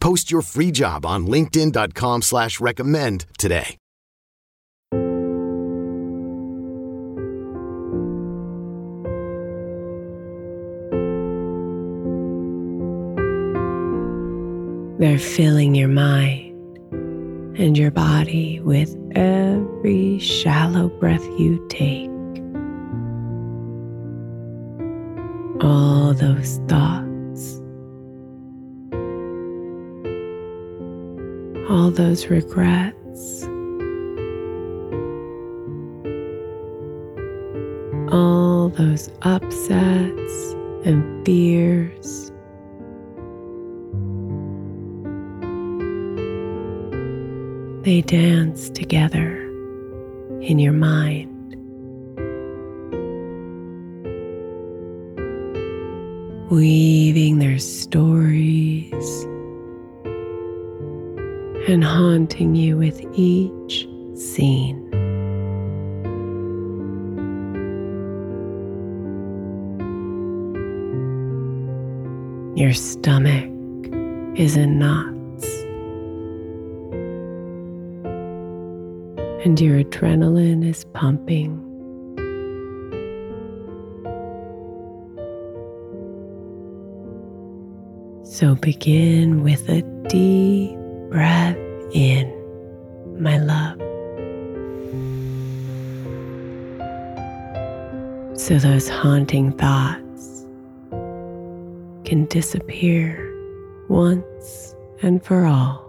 Post your free job on linkedin.com slash recommend today. They're filling your mind and your body with every shallow breath you take. all those thoughts, all those regrets, all those upsets and fears. They dance together in your mind. weaving their stories and haunting you with each scene. Your stomach is in knots, and your adrenaline is pumping. So begin with a deep breath in, my love. So those haunting thoughts can disappear once and for all.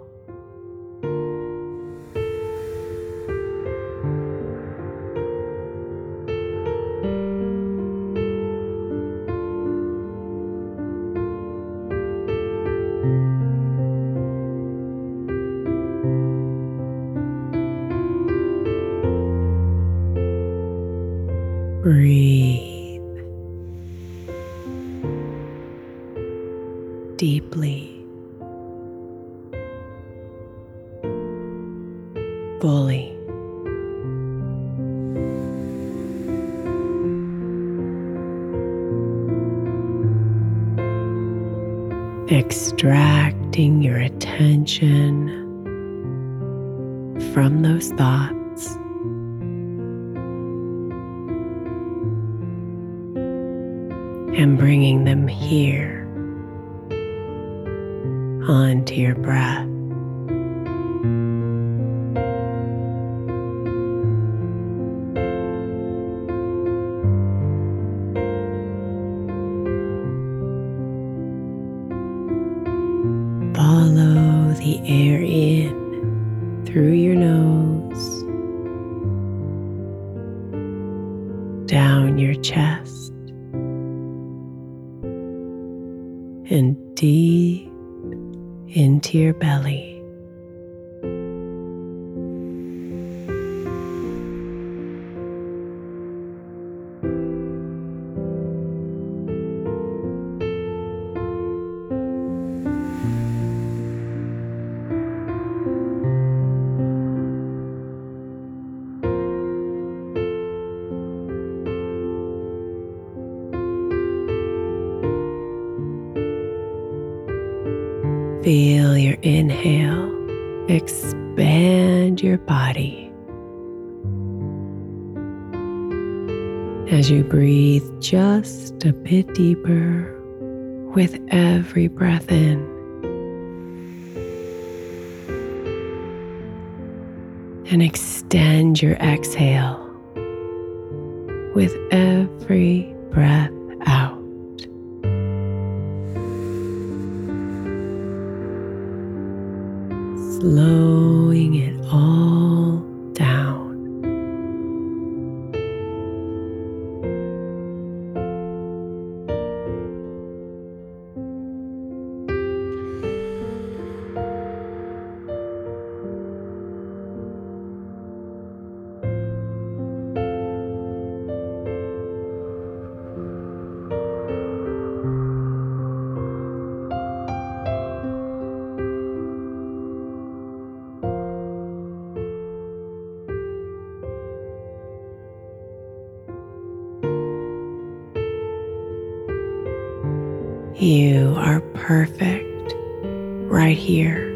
Fully. Extracting your attention from those thoughts. And bringing them here onto your breath. Down your chest, and deep into your belly. Bit deeper with every breath in. And extend your exhale with every breath out. slowing You are perfect right here.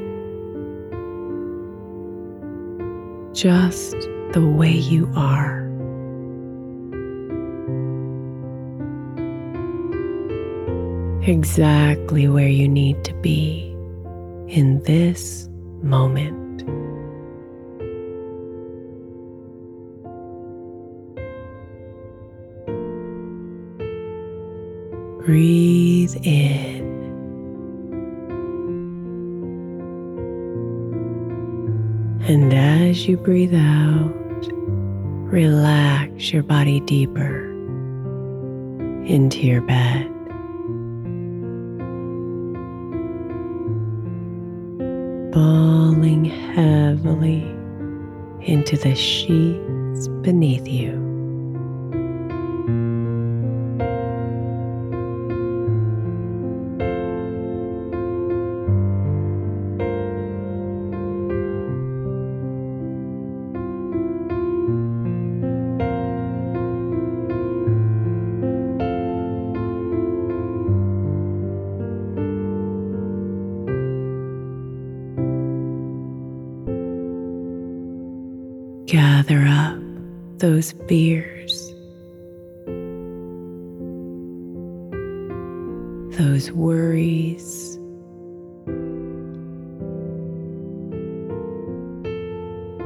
Just the way you are. Exactly where you need to be in this moment. Breathe in. And as you breathe out, relax your body deeper into your bed. Falling heavily into the sheets beneath you.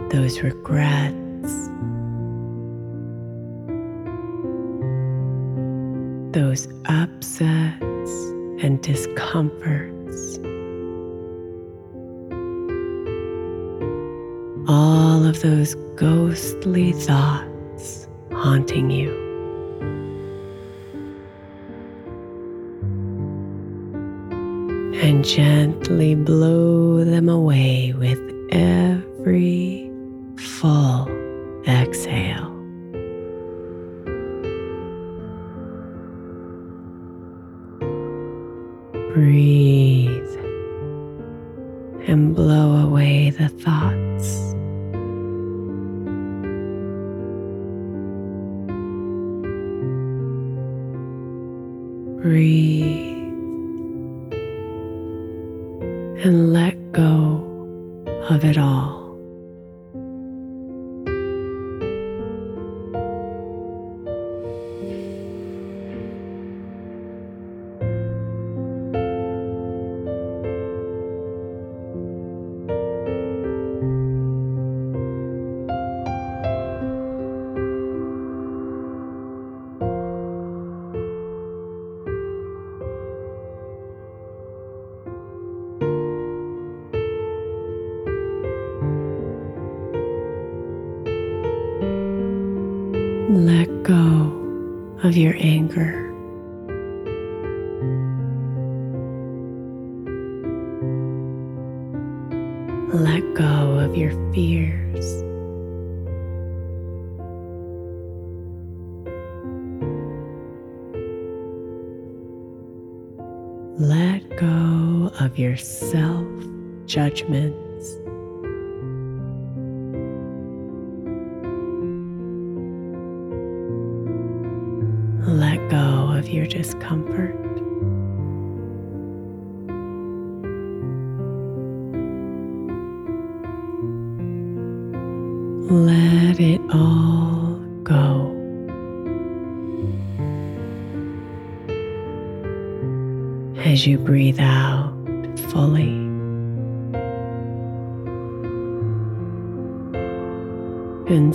Those regrets, those upsets and discomforts. all of those ghostly thoughts haunting you. And gently blow them away with every Breathe and let go of it all. Let go of your fears. Let go of your self judgments.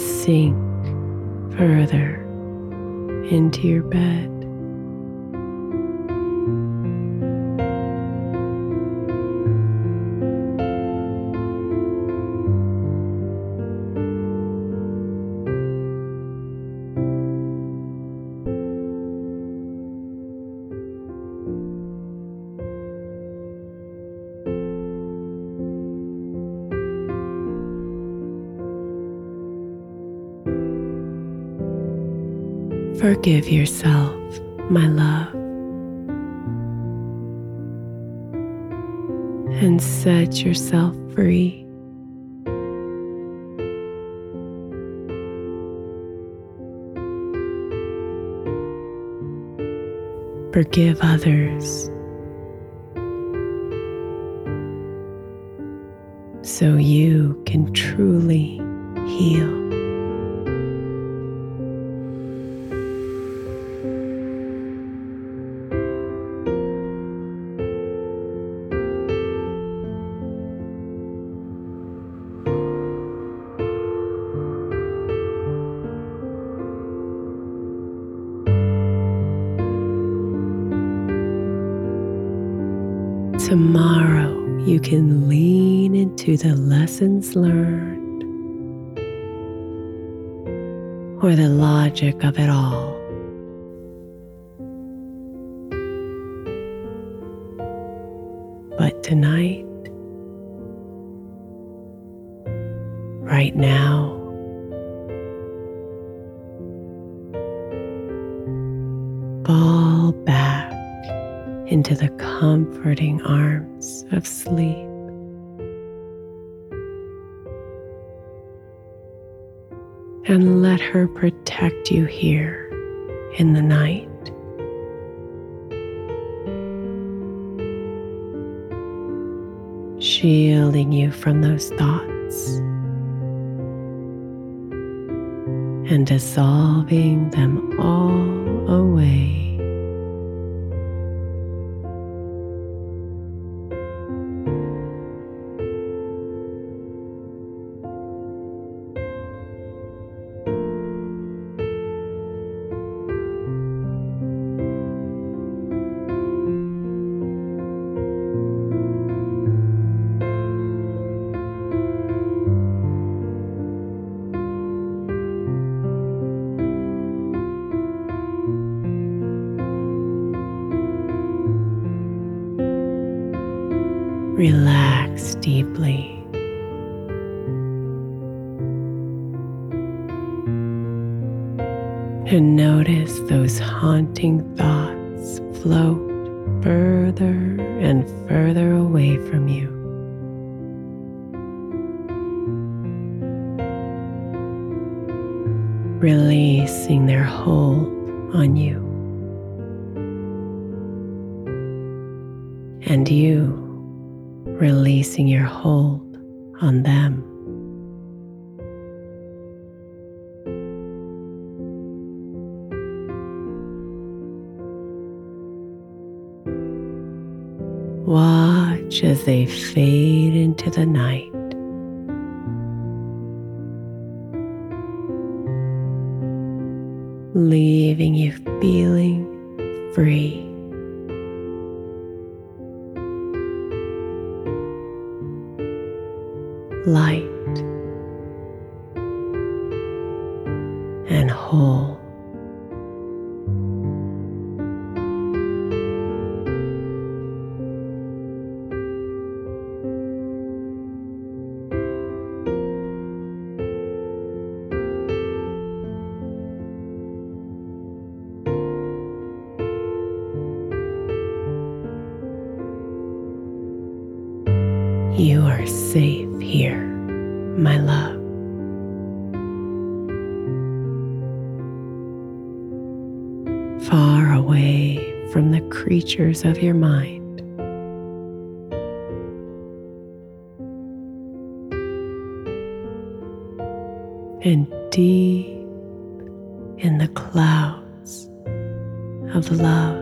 Sink further into your bed. Forgive yourself, my love, and set yourself free. Forgive others so you can truly heal. Lessons learned or the logic of it all. But tonight, right now, fall back into the comforting arms of sleep. And let her protect you here in the night. Shielding you from those thoughts and dissolving them all away. Deeply. And notice those haunting thoughts float further and further away from you. Releasing their hold on you. Releasing your hold on them. Watch as they fade into the night. Leaving you feeling free. Light and whole. You are safe here, my love. Far away from the creatures of your mind. And deep in the clouds of love.